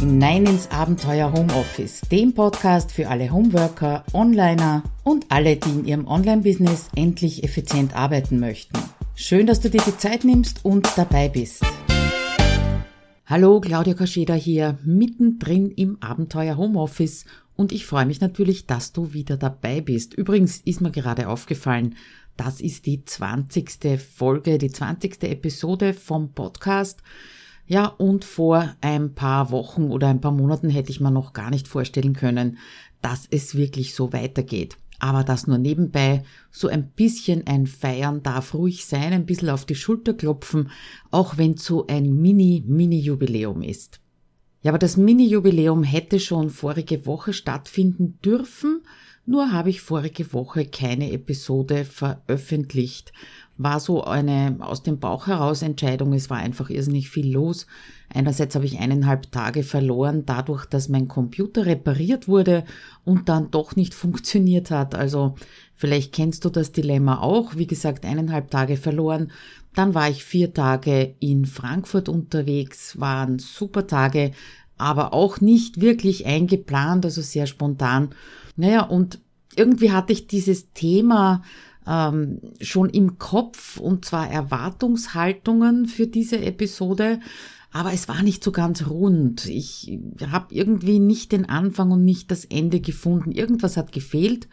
hinein ins Abenteuer Homeoffice, dem Podcast für alle Homeworker, Onliner und alle, die in ihrem Online-Business endlich effizient arbeiten möchten. Schön, dass du dir die Zeit nimmst und dabei bist. Hallo, Claudia Kascheda hier, mittendrin im Abenteuer Homeoffice und ich freue mich natürlich, dass du wieder dabei bist. Übrigens ist mir gerade aufgefallen, das ist die 20. Folge, die 20. Episode vom Podcast. Ja, und vor ein paar Wochen oder ein paar Monaten hätte ich mir noch gar nicht vorstellen können, dass es wirklich so weitergeht. Aber das nur nebenbei, so ein bisschen ein Feiern darf ruhig sein, ein bisschen auf die Schulter klopfen, auch wenn so ein Mini-Mini-Jubiläum ist. Ja, aber das Mini-Jubiläum hätte schon vorige Woche stattfinden dürfen, nur habe ich vorige Woche keine Episode veröffentlicht, war so eine aus dem Bauch heraus Entscheidung. Es war einfach irrsinnig viel los. Einerseits habe ich eineinhalb Tage verloren, dadurch, dass mein Computer repariert wurde und dann doch nicht funktioniert hat. Also vielleicht kennst du das Dilemma auch. Wie gesagt, eineinhalb Tage verloren. Dann war ich vier Tage in Frankfurt unterwegs, waren super Tage, aber auch nicht wirklich eingeplant, also sehr spontan. Naja, und irgendwie hatte ich dieses Thema ähm, schon im Kopf und zwar Erwartungshaltungen für diese Episode. Aber es war nicht so ganz rund. Ich habe irgendwie nicht den Anfang und nicht das Ende gefunden. Irgendwas hat gefehlt.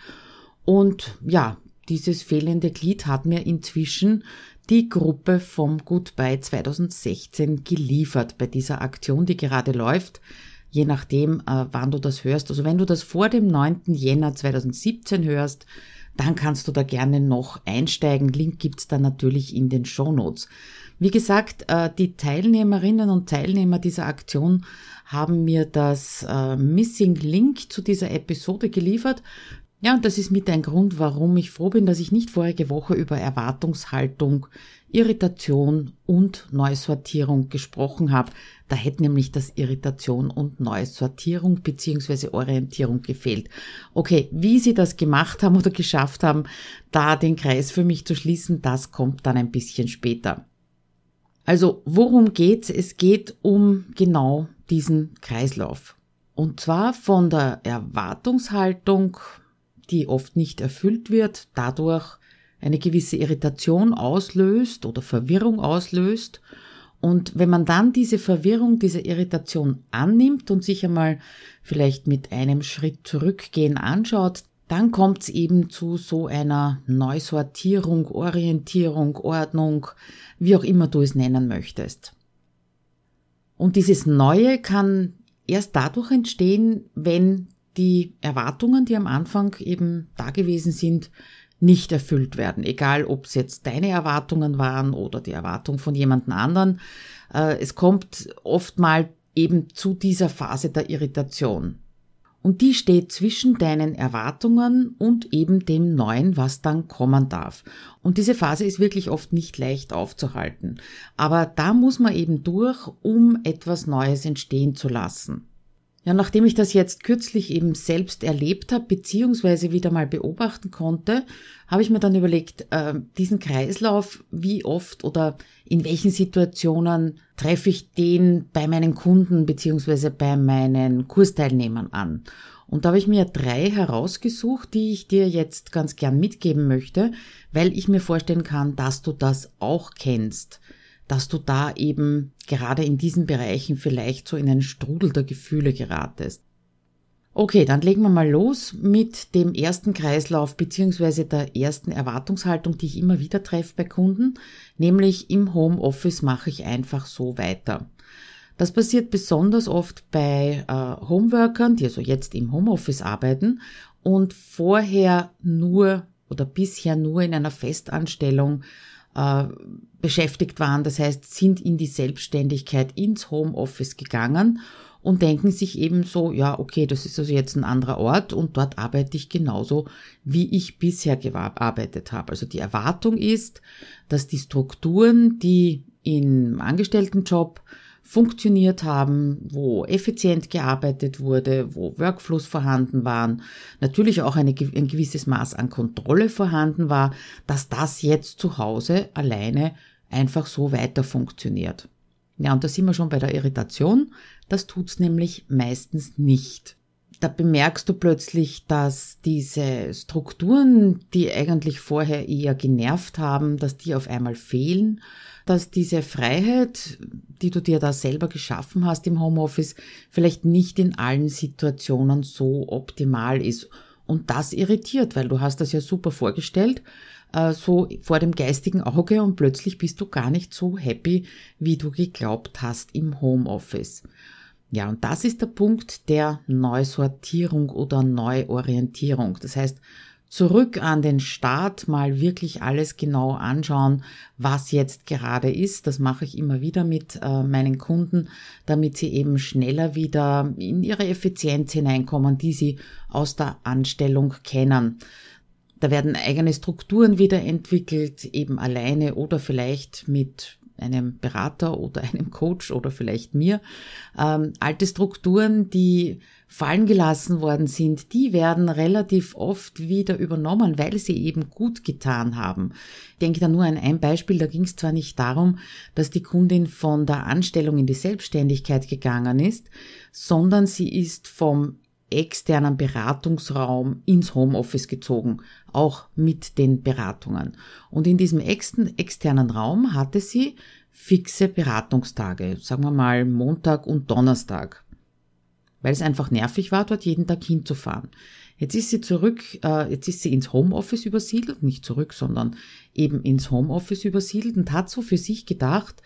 Und ja, dieses fehlende Glied hat mir inzwischen die Gruppe vom Goodbye 2016 geliefert bei dieser Aktion, die gerade läuft. Je nachdem, äh, wann du das hörst. Also wenn du das vor dem 9. Jänner 2017 hörst, dann kannst du da gerne noch einsteigen. Link gibt's dann natürlich in den Show Notes. Wie gesagt, äh, die Teilnehmerinnen und Teilnehmer dieser Aktion haben mir das äh, Missing Link zu dieser Episode geliefert. Ja, und das ist mit ein Grund, warum ich froh bin, dass ich nicht vorige Woche über Erwartungshaltung, Irritation und Neusortierung gesprochen habe. Da hätte nämlich das Irritation und Neusortierung bzw. Orientierung gefehlt. Okay, wie sie das gemacht haben oder geschafft haben, da den Kreis für mich zu schließen, das kommt dann ein bisschen später. Also, worum geht's? Es geht um genau diesen Kreislauf. Und zwar von der Erwartungshaltung die oft nicht erfüllt wird, dadurch eine gewisse Irritation auslöst oder Verwirrung auslöst. Und wenn man dann diese Verwirrung, diese Irritation annimmt und sich einmal vielleicht mit einem Schritt zurückgehen anschaut, dann kommt es eben zu so einer Neusortierung, Orientierung, Ordnung, wie auch immer du es nennen möchtest. Und dieses Neue kann erst dadurch entstehen, wenn die Erwartungen, die am Anfang eben da gewesen sind, nicht erfüllt werden. Egal, ob es jetzt deine Erwartungen waren oder die Erwartung von jemand anderen. Äh, es kommt oft mal eben zu dieser Phase der Irritation. Und die steht zwischen deinen Erwartungen und eben dem Neuen, was dann kommen darf. Und diese Phase ist wirklich oft nicht leicht aufzuhalten. Aber da muss man eben durch, um etwas Neues entstehen zu lassen. Ja, nachdem ich das jetzt kürzlich eben selbst erlebt habe, beziehungsweise wieder mal beobachten konnte, habe ich mir dann überlegt, äh, diesen Kreislauf, wie oft oder in welchen Situationen treffe ich den bei meinen Kunden beziehungsweise bei meinen Kursteilnehmern an. Und da habe ich mir drei herausgesucht, die ich dir jetzt ganz gern mitgeben möchte, weil ich mir vorstellen kann, dass du das auch kennst dass du da eben gerade in diesen Bereichen vielleicht so in einen Strudel der Gefühle geratest. Okay, dann legen wir mal los mit dem ersten Kreislauf beziehungsweise der ersten Erwartungshaltung, die ich immer wieder treffe bei Kunden, nämlich im Homeoffice mache ich einfach so weiter. Das passiert besonders oft bei äh, Homeworkern, die also jetzt im Homeoffice arbeiten und vorher nur oder bisher nur in einer Festanstellung äh, beschäftigt waren, das heißt, sind in die Selbstständigkeit ins Homeoffice gegangen und denken sich eben so, ja, okay, das ist also jetzt ein anderer Ort und dort arbeite ich genauso, wie ich bisher gearbeitet habe. Also die Erwartung ist, dass die Strukturen, die im Angestelltenjob funktioniert haben, wo effizient gearbeitet wurde, wo Workflows vorhanden waren, natürlich auch eine, ein gewisses Maß an Kontrolle vorhanden war, dass das jetzt zu Hause alleine einfach so weiter funktioniert. Ja, und da sind wir schon bei der Irritation. Das tut's nämlich meistens nicht. Da bemerkst du plötzlich, dass diese Strukturen, die eigentlich vorher eher genervt haben, dass die auf einmal fehlen, dass diese Freiheit, die du dir da selber geschaffen hast im Homeoffice, vielleicht nicht in allen Situationen so optimal ist. Und das irritiert, weil du hast das ja super vorgestellt, äh, so vor dem geistigen Auge und plötzlich bist du gar nicht so happy, wie du geglaubt hast im Homeoffice. Ja, und das ist der Punkt der Neusortierung oder Neuorientierung. Das heißt, zurück an den Start, mal wirklich alles genau anschauen, was jetzt gerade ist. Das mache ich immer wieder mit äh, meinen Kunden, damit sie eben schneller wieder in ihre Effizienz hineinkommen, die sie aus der Anstellung kennen. Da werden eigene Strukturen wieder entwickelt, eben alleine oder vielleicht mit einem Berater oder einem Coach oder vielleicht mir. Ähm, alte Strukturen, die fallen gelassen worden sind, die werden relativ oft wieder übernommen, weil sie eben gut getan haben. Ich denke da nur an ein Beispiel, da ging es zwar nicht darum, dass die Kundin von der Anstellung in die Selbstständigkeit gegangen ist, sondern sie ist vom externen Beratungsraum ins Homeoffice gezogen, auch mit den Beratungen. Und in diesem externen Raum hatte sie fixe Beratungstage, sagen wir mal Montag und Donnerstag, weil es einfach nervig war, dort jeden Tag hinzufahren. Jetzt ist sie zurück, äh, jetzt ist sie ins Homeoffice übersiedelt, nicht zurück, sondern eben ins Homeoffice übersiedelt und hat so für sich gedacht,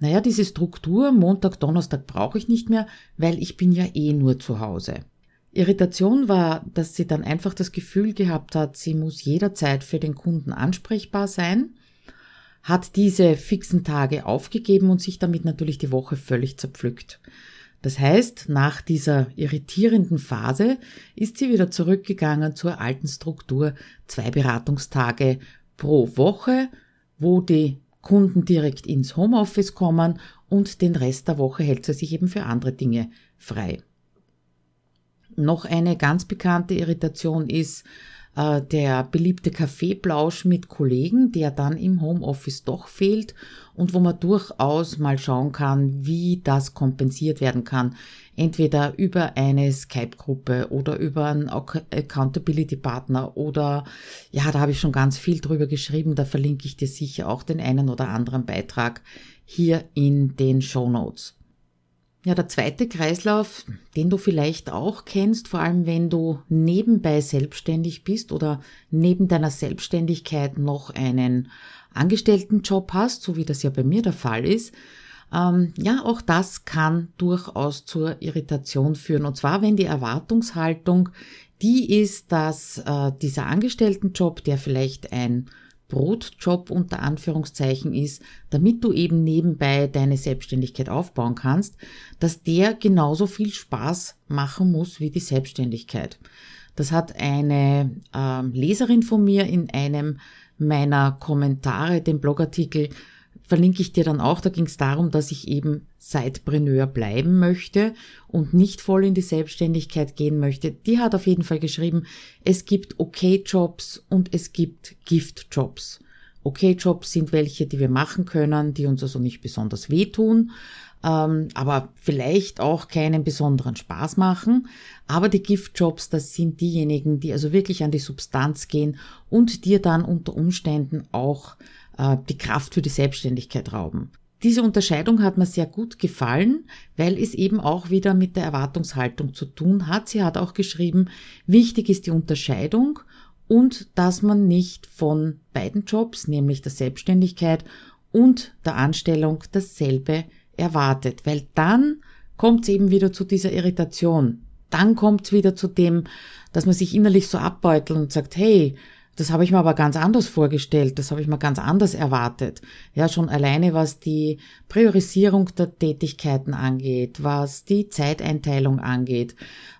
naja, diese Struktur Montag, Donnerstag brauche ich nicht mehr, weil ich bin ja eh nur zu Hause. Irritation war, dass sie dann einfach das Gefühl gehabt hat, sie muss jederzeit für den Kunden ansprechbar sein, hat diese fixen Tage aufgegeben und sich damit natürlich die Woche völlig zerpflückt. Das heißt, nach dieser irritierenden Phase ist sie wieder zurückgegangen zur alten Struktur, zwei Beratungstage pro Woche, wo die Kunden direkt ins Homeoffice kommen und den Rest der Woche hält sie sich eben für andere Dinge frei. Noch eine ganz bekannte Irritation ist äh, der beliebte Kaffeeplausch mit Kollegen, der dann im Homeoffice doch fehlt und wo man durchaus mal schauen kann, wie das kompensiert werden kann. Entweder über eine Skype-Gruppe oder über einen Accountability-Partner oder ja, da habe ich schon ganz viel drüber geschrieben, da verlinke ich dir sicher auch den einen oder anderen Beitrag hier in den Show Notes. Ja, der zweite Kreislauf, den du vielleicht auch kennst, vor allem wenn du nebenbei selbstständig bist oder neben deiner Selbstständigkeit noch einen Angestelltenjob hast, so wie das ja bei mir der Fall ist, ähm, ja, auch das kann durchaus zur Irritation führen. Und zwar, wenn die Erwartungshaltung die ist, dass äh, dieser Angestelltenjob, der vielleicht ein Brotjob unter Anführungszeichen ist, damit du eben nebenbei deine Selbstständigkeit aufbauen kannst, dass der genauso viel Spaß machen muss wie die Selbstständigkeit. Das hat eine äh, Leserin von mir in einem meiner Kommentare, dem Blogartikel, verlinke ich dir dann auch. Da ging es darum, dass ich eben Sidepreneur bleiben möchte und nicht voll in die Selbstständigkeit gehen möchte. Die hat auf jeden Fall geschrieben, es gibt Okay-Jobs und es gibt Gift-Jobs. Okay-Jobs sind welche, die wir machen können, die uns also nicht besonders wehtun, ähm, aber vielleicht auch keinen besonderen Spaß machen. Aber die Gift-Jobs, das sind diejenigen, die also wirklich an die Substanz gehen und dir dann unter Umständen auch äh, die Kraft für die Selbstständigkeit rauben. Diese Unterscheidung hat mir sehr gut gefallen, weil es eben auch wieder mit der Erwartungshaltung zu tun hat. Sie hat auch geschrieben, wichtig ist die Unterscheidung und dass man nicht von beiden Jobs, nämlich der Selbstständigkeit und der Anstellung, dasselbe erwartet, weil dann kommt es eben wieder zu dieser Irritation. Dann kommt es wieder zu dem, dass man sich innerlich so abbeutelt und sagt, hey, das habe ich mir aber ganz anders vorgestellt, das habe ich mir ganz anders erwartet. Ja, schon alleine was die Priorisierung der Tätigkeiten angeht, was die Zeiteinteilung angeht,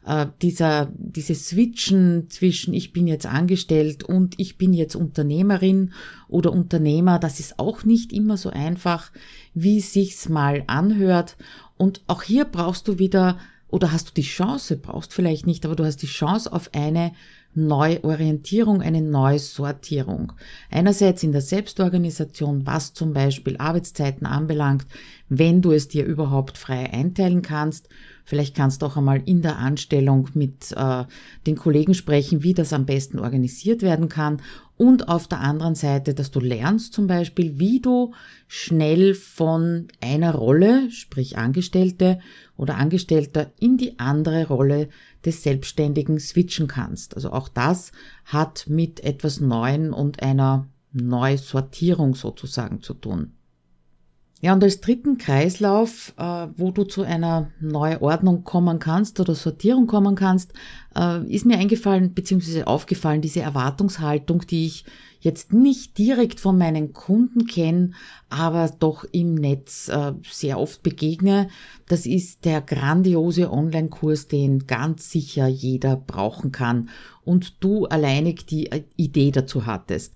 äh, dieser, diese Switchen zwischen ich bin jetzt angestellt und ich bin jetzt Unternehmerin oder Unternehmer, das ist auch nicht immer so einfach, wie sich's mal anhört. Und auch hier brauchst du wieder oder hast du die Chance, brauchst vielleicht nicht, aber du hast die Chance auf eine Neuorientierung, eine Neusortierung. Einerseits in der Selbstorganisation, was zum Beispiel Arbeitszeiten anbelangt, wenn du es dir überhaupt frei einteilen kannst. Vielleicht kannst du auch einmal in der Anstellung mit äh, den Kollegen sprechen, wie das am besten organisiert werden kann. Und auf der anderen Seite, dass du lernst zum Beispiel, wie du schnell von einer Rolle, sprich Angestellte oder Angestellter, in die andere Rolle des Selbstständigen switchen kannst. Also auch das hat mit etwas Neuen und einer Neusortierung sozusagen zu tun. Ja, und als dritten Kreislauf, äh, wo du zu einer Neuordnung kommen kannst oder Sortierung kommen kannst, äh, ist mir eingefallen bzw. aufgefallen, diese Erwartungshaltung, die ich jetzt nicht direkt von meinen Kunden kenne, aber doch im Netz äh, sehr oft begegne. Das ist der grandiose Online-Kurs, den ganz sicher jeder brauchen kann und du alleinig die äh, Idee dazu hattest.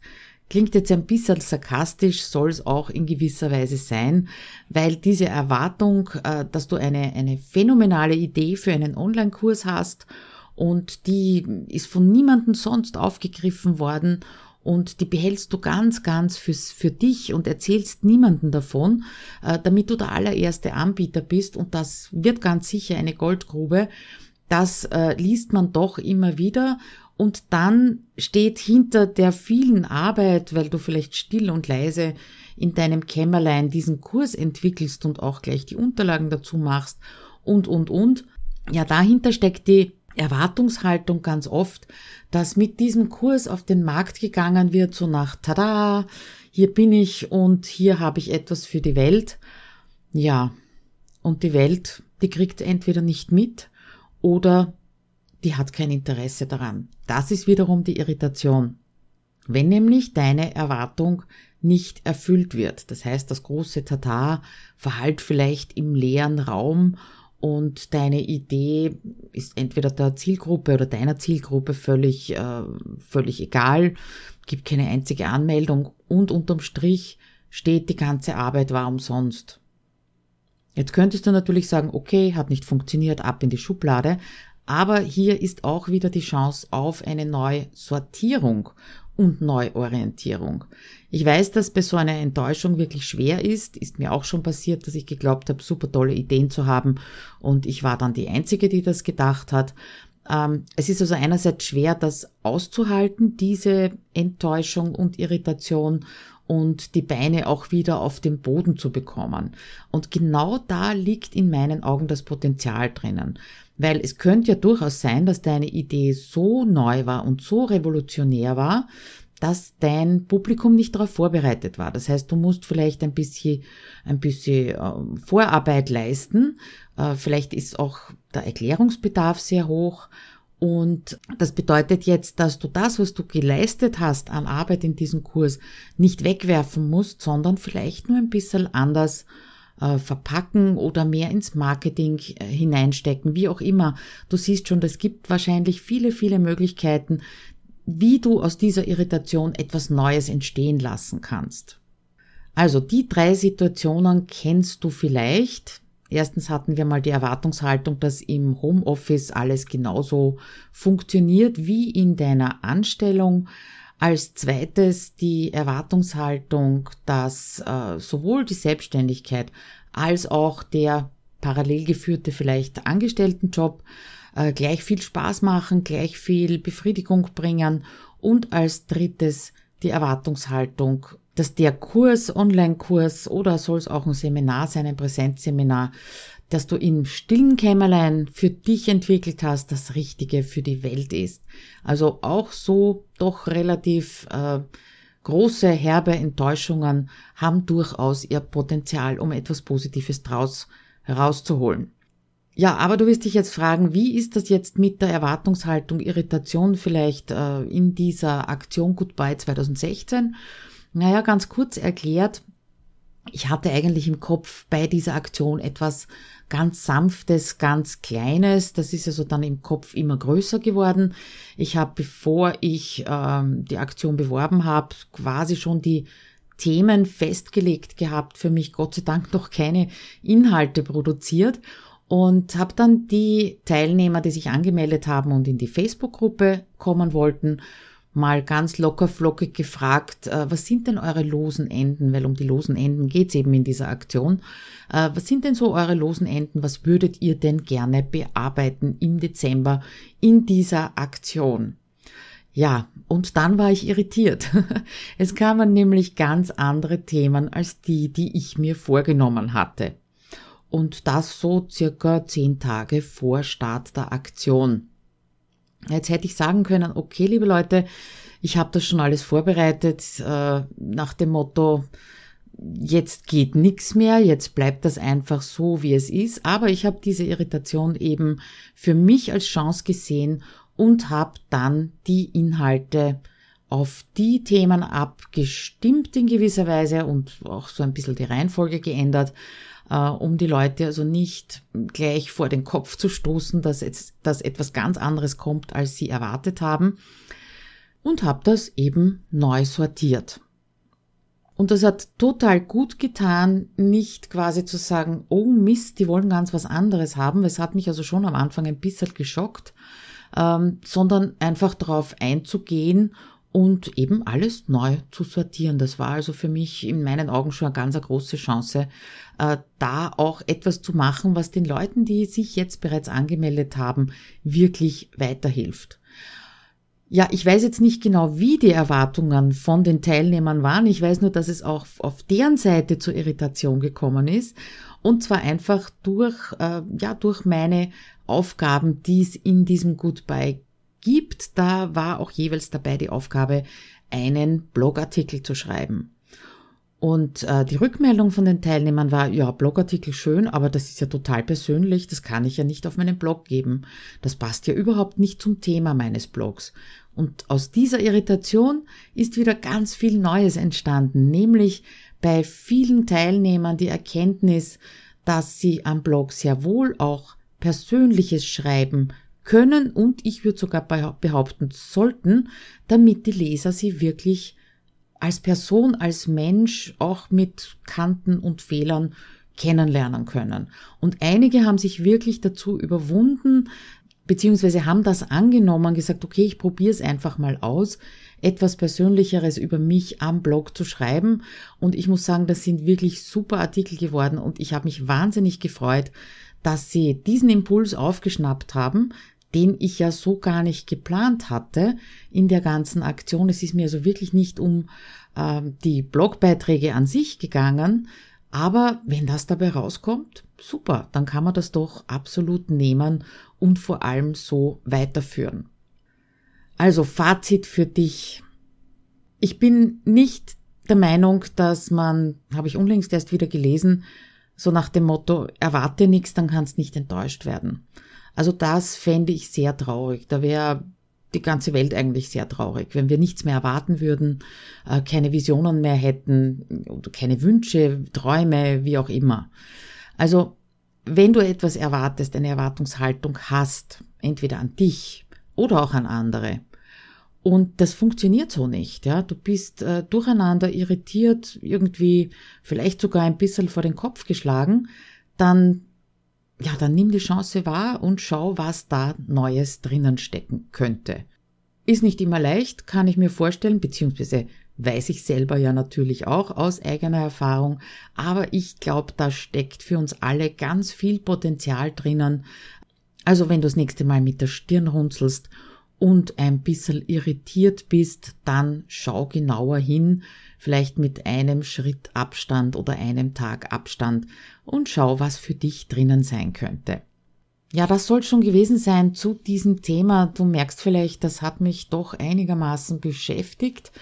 Klingt jetzt ein bisschen sarkastisch, soll es auch in gewisser Weise sein, weil diese Erwartung, äh, dass du eine, eine phänomenale Idee für einen Online-Kurs hast und die ist von niemandem sonst aufgegriffen worden und die behältst du ganz, ganz fürs, für dich und erzählst niemanden davon, äh, damit du der allererste Anbieter bist und das wird ganz sicher eine Goldgrube. Das äh, liest man doch immer wieder und dann steht hinter der vielen Arbeit, weil du vielleicht still und leise in deinem Kämmerlein diesen Kurs entwickelst und auch gleich die Unterlagen dazu machst und, und, und. Ja, dahinter steckt die Erwartungshaltung ganz oft, dass mit diesem Kurs auf den Markt gegangen wird, so nach Tada, hier bin ich und hier habe ich etwas für die Welt. Ja, und die Welt, die kriegt entweder nicht mit oder die hat kein Interesse daran. Das ist wiederum die Irritation. Wenn nämlich deine Erwartung nicht erfüllt wird, das heißt, das große Tatar verhallt vielleicht im leeren Raum und deine Idee ist entweder der Zielgruppe oder deiner Zielgruppe völlig, äh, völlig egal, gibt keine einzige Anmeldung und unterm Strich steht die ganze Arbeit war umsonst. Jetzt könntest du natürlich sagen, okay, hat nicht funktioniert, ab in die Schublade, aber hier ist auch wieder die Chance auf eine Neusortierung und Neuorientierung. Ich weiß, dass bei so einer Enttäuschung wirklich schwer ist. Ist mir auch schon passiert, dass ich geglaubt habe, super tolle Ideen zu haben und ich war dann die Einzige, die das gedacht hat. Ähm, es ist also einerseits schwer, das auszuhalten, diese Enttäuschung und Irritation und die Beine auch wieder auf den Boden zu bekommen. Und genau da liegt in meinen Augen das Potenzial drinnen. Weil es könnte ja durchaus sein, dass deine Idee so neu war und so revolutionär war, dass dein Publikum nicht darauf vorbereitet war. Das heißt, du musst vielleicht ein bisschen, ein bisschen äh, Vorarbeit leisten. Äh, vielleicht ist auch der Erklärungsbedarf sehr hoch. Und das bedeutet jetzt, dass du das, was du geleistet hast an Arbeit in diesem Kurs, nicht wegwerfen musst, sondern vielleicht nur ein bisschen anders äh, verpacken oder mehr ins Marketing äh, hineinstecken, wie auch immer. Du siehst schon, es gibt wahrscheinlich viele, viele Möglichkeiten, wie du aus dieser Irritation etwas Neues entstehen lassen kannst. Also die drei Situationen kennst du vielleicht. Erstens hatten wir mal die Erwartungshaltung, dass im Homeoffice alles genauso funktioniert wie in deiner Anstellung. Als zweites die Erwartungshaltung, dass äh, sowohl die Selbstständigkeit als auch der parallel geführte vielleicht Angestelltenjob äh, gleich viel Spaß machen, gleich viel Befriedigung bringen und als drittes die Erwartungshaltung, dass der Kurs, Online-Kurs oder soll es auch ein Seminar sein, ein Präsenzseminar, dass du im stillen Kämmerlein für dich entwickelt hast, das Richtige für die Welt ist. Also auch so doch relativ äh, große, herbe Enttäuschungen haben durchaus ihr Potenzial, um etwas Positives draus herauszuholen. Ja, aber du wirst dich jetzt fragen, wie ist das jetzt mit der Erwartungshaltung, Irritation vielleicht äh, in dieser Aktion Goodbye 2016? Naja, ganz kurz erklärt, ich hatte eigentlich im Kopf bei dieser Aktion etwas ganz Sanftes, ganz Kleines. Das ist also dann im Kopf immer größer geworden. Ich habe, bevor ich ähm, die Aktion beworben habe, quasi schon die Themen festgelegt gehabt, für mich Gott sei Dank noch keine Inhalte produziert. und habe dann die Teilnehmer, die sich angemeldet haben und in die Facebook-Gruppe kommen wollten, mal ganz locker flockig gefragt, äh, was sind denn eure losen Enden? Weil um die losen Enden geht's eben in dieser Aktion. Äh, was sind denn so eure losen Enden? Was würdet ihr denn gerne bearbeiten im Dezember in dieser Aktion? Ja, und dann war ich irritiert. Es kamen nämlich ganz andere Themen als die, die ich mir vorgenommen hatte. Und das so circa zehn Tage vor Start der Aktion. Jetzt hätte ich sagen können, okay, liebe Leute, ich habe das schon alles vorbereitet äh, nach dem Motto, jetzt geht nichts mehr, jetzt bleibt das einfach so, wie es ist. Aber ich habe diese Irritation eben für mich als Chance gesehen und habe dann die Inhalte auf die Themen abgestimmt in gewisser Weise und auch so ein bisschen die Reihenfolge geändert, um die Leute also nicht gleich vor den Kopf zu stoßen, dass, jetzt, dass etwas ganz anderes kommt, als sie erwartet haben. Und habe das eben neu sortiert. Und das hat total gut getan, nicht quasi zu sagen, oh Mist, die wollen ganz was anderes haben. Es hat mich also schon am Anfang ein bisschen geschockt, ähm, sondern einfach darauf einzugehen und eben alles neu zu sortieren. Das war also für mich in meinen Augen schon eine ganz große Chance, äh, da auch etwas zu machen, was den Leuten, die sich jetzt bereits angemeldet haben, wirklich weiterhilft. Ja, ich weiß jetzt nicht genau, wie die Erwartungen von den Teilnehmern waren. Ich weiß nur, dass es auch auf deren Seite zur Irritation gekommen ist. Und zwar einfach durch, äh, ja, durch meine Aufgaben, die es in diesem Goodbye gibt, da war auch jeweils dabei die Aufgabe, einen Blogartikel zu schreiben. Und äh, die Rückmeldung von den Teilnehmern war, ja, Blogartikel schön, aber das ist ja total persönlich, das kann ich ja nicht auf meinen Blog geben. Das passt ja überhaupt nicht zum Thema meines Blogs. Und aus dieser Irritation ist wieder ganz viel Neues entstanden, nämlich bei vielen Teilnehmern die Erkenntnis, dass sie am Blog sehr wohl auch Persönliches schreiben können und ich würde sogar behaupten sollten, damit die Leser sie wirklich als Person, als Mensch auch mit Kanten und Fehlern kennenlernen können. Und einige haben sich wirklich dazu überwunden, beziehungsweise haben das angenommen, gesagt, okay, ich probiere es einfach mal aus, etwas Persönlicheres über mich am Blog zu schreiben. Und ich muss sagen, das sind wirklich super Artikel geworden und ich habe mich wahnsinnig gefreut, dass sie diesen Impuls aufgeschnappt haben, den ich ja so gar nicht geplant hatte in der ganzen Aktion. Es ist mir also wirklich nicht um äh, die Blogbeiträge an sich gegangen, aber wenn das dabei rauskommt, super, dann kann man das doch absolut nehmen und vor allem so weiterführen. Also Fazit für dich. Ich bin nicht der Meinung, dass man, habe ich unlängst erst wieder gelesen, so nach dem Motto, erwarte nichts, dann kannst nicht enttäuscht werden. Also das fände ich sehr traurig. Da wäre die ganze Welt eigentlich sehr traurig, wenn wir nichts mehr erwarten würden, äh, keine Visionen mehr hätten keine Wünsche, Träume, wie auch immer. Also wenn du etwas erwartest, eine Erwartungshaltung hast, entweder an dich oder auch an andere, und das funktioniert so nicht, ja. Du bist äh, durcheinander, irritiert, irgendwie vielleicht sogar ein bisschen vor den Kopf geschlagen, dann ja, dann nimm die Chance wahr und schau, was da Neues drinnen stecken könnte. Ist nicht immer leicht, kann ich mir vorstellen, beziehungsweise weiß ich selber ja natürlich auch aus eigener Erfahrung, aber ich glaube, da steckt für uns alle ganz viel Potenzial drinnen. Also wenn du das nächste Mal mit der Stirn runzelst und ein bisschen irritiert bist, dann schau genauer hin, vielleicht mit einem Schritt Abstand oder einem Tag Abstand und schau, was für dich drinnen sein könnte. Ja, das soll schon gewesen sein zu diesem Thema. Du merkst vielleicht, das hat mich doch einigermaßen beschäftigt.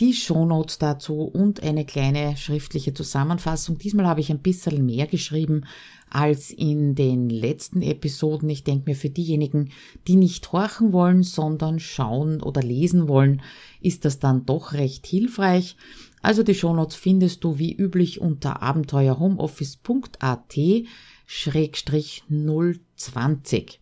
Die Shownotes dazu und eine kleine schriftliche Zusammenfassung. Diesmal habe ich ein bisschen mehr geschrieben als in den letzten Episoden. Ich denke mir, für diejenigen, die nicht horchen wollen, sondern schauen oder lesen wollen, ist das dann doch recht hilfreich. Also die Shownotes findest du wie üblich unter abenteuerhomeoffice.at Schrägstrich 020.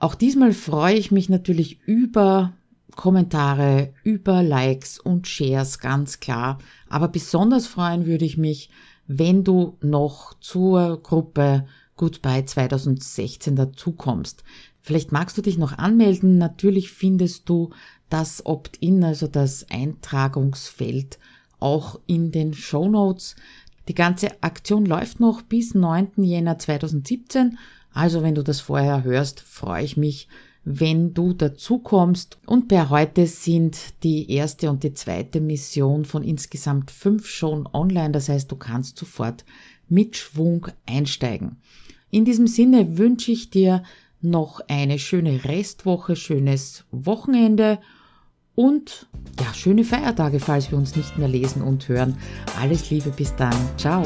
Auch diesmal freue ich mich natürlich über Kommentare, über Likes und Shares, ganz klar. Aber besonders freuen würde ich mich, wenn du noch zur Gruppe Goodbye 2016 dazukommst. Vielleicht magst du dich noch anmelden. Natürlich findest du das Opt-in, also das Eintragungsfeld, auch in den Show Notes. Die ganze Aktion läuft noch bis 9. Jänner 2017. Also wenn du das vorher hörst, freue ich mich, wenn du dazukommst. Und per heute sind die erste und die zweite Mission von insgesamt fünf schon online. Das heißt, du kannst sofort mit Schwung einsteigen. In diesem Sinne wünsche ich dir noch eine schöne Restwoche, schönes Wochenende und ja, schöne Feiertage, falls wir uns nicht mehr lesen und hören. Alles Liebe bis dann. Ciao.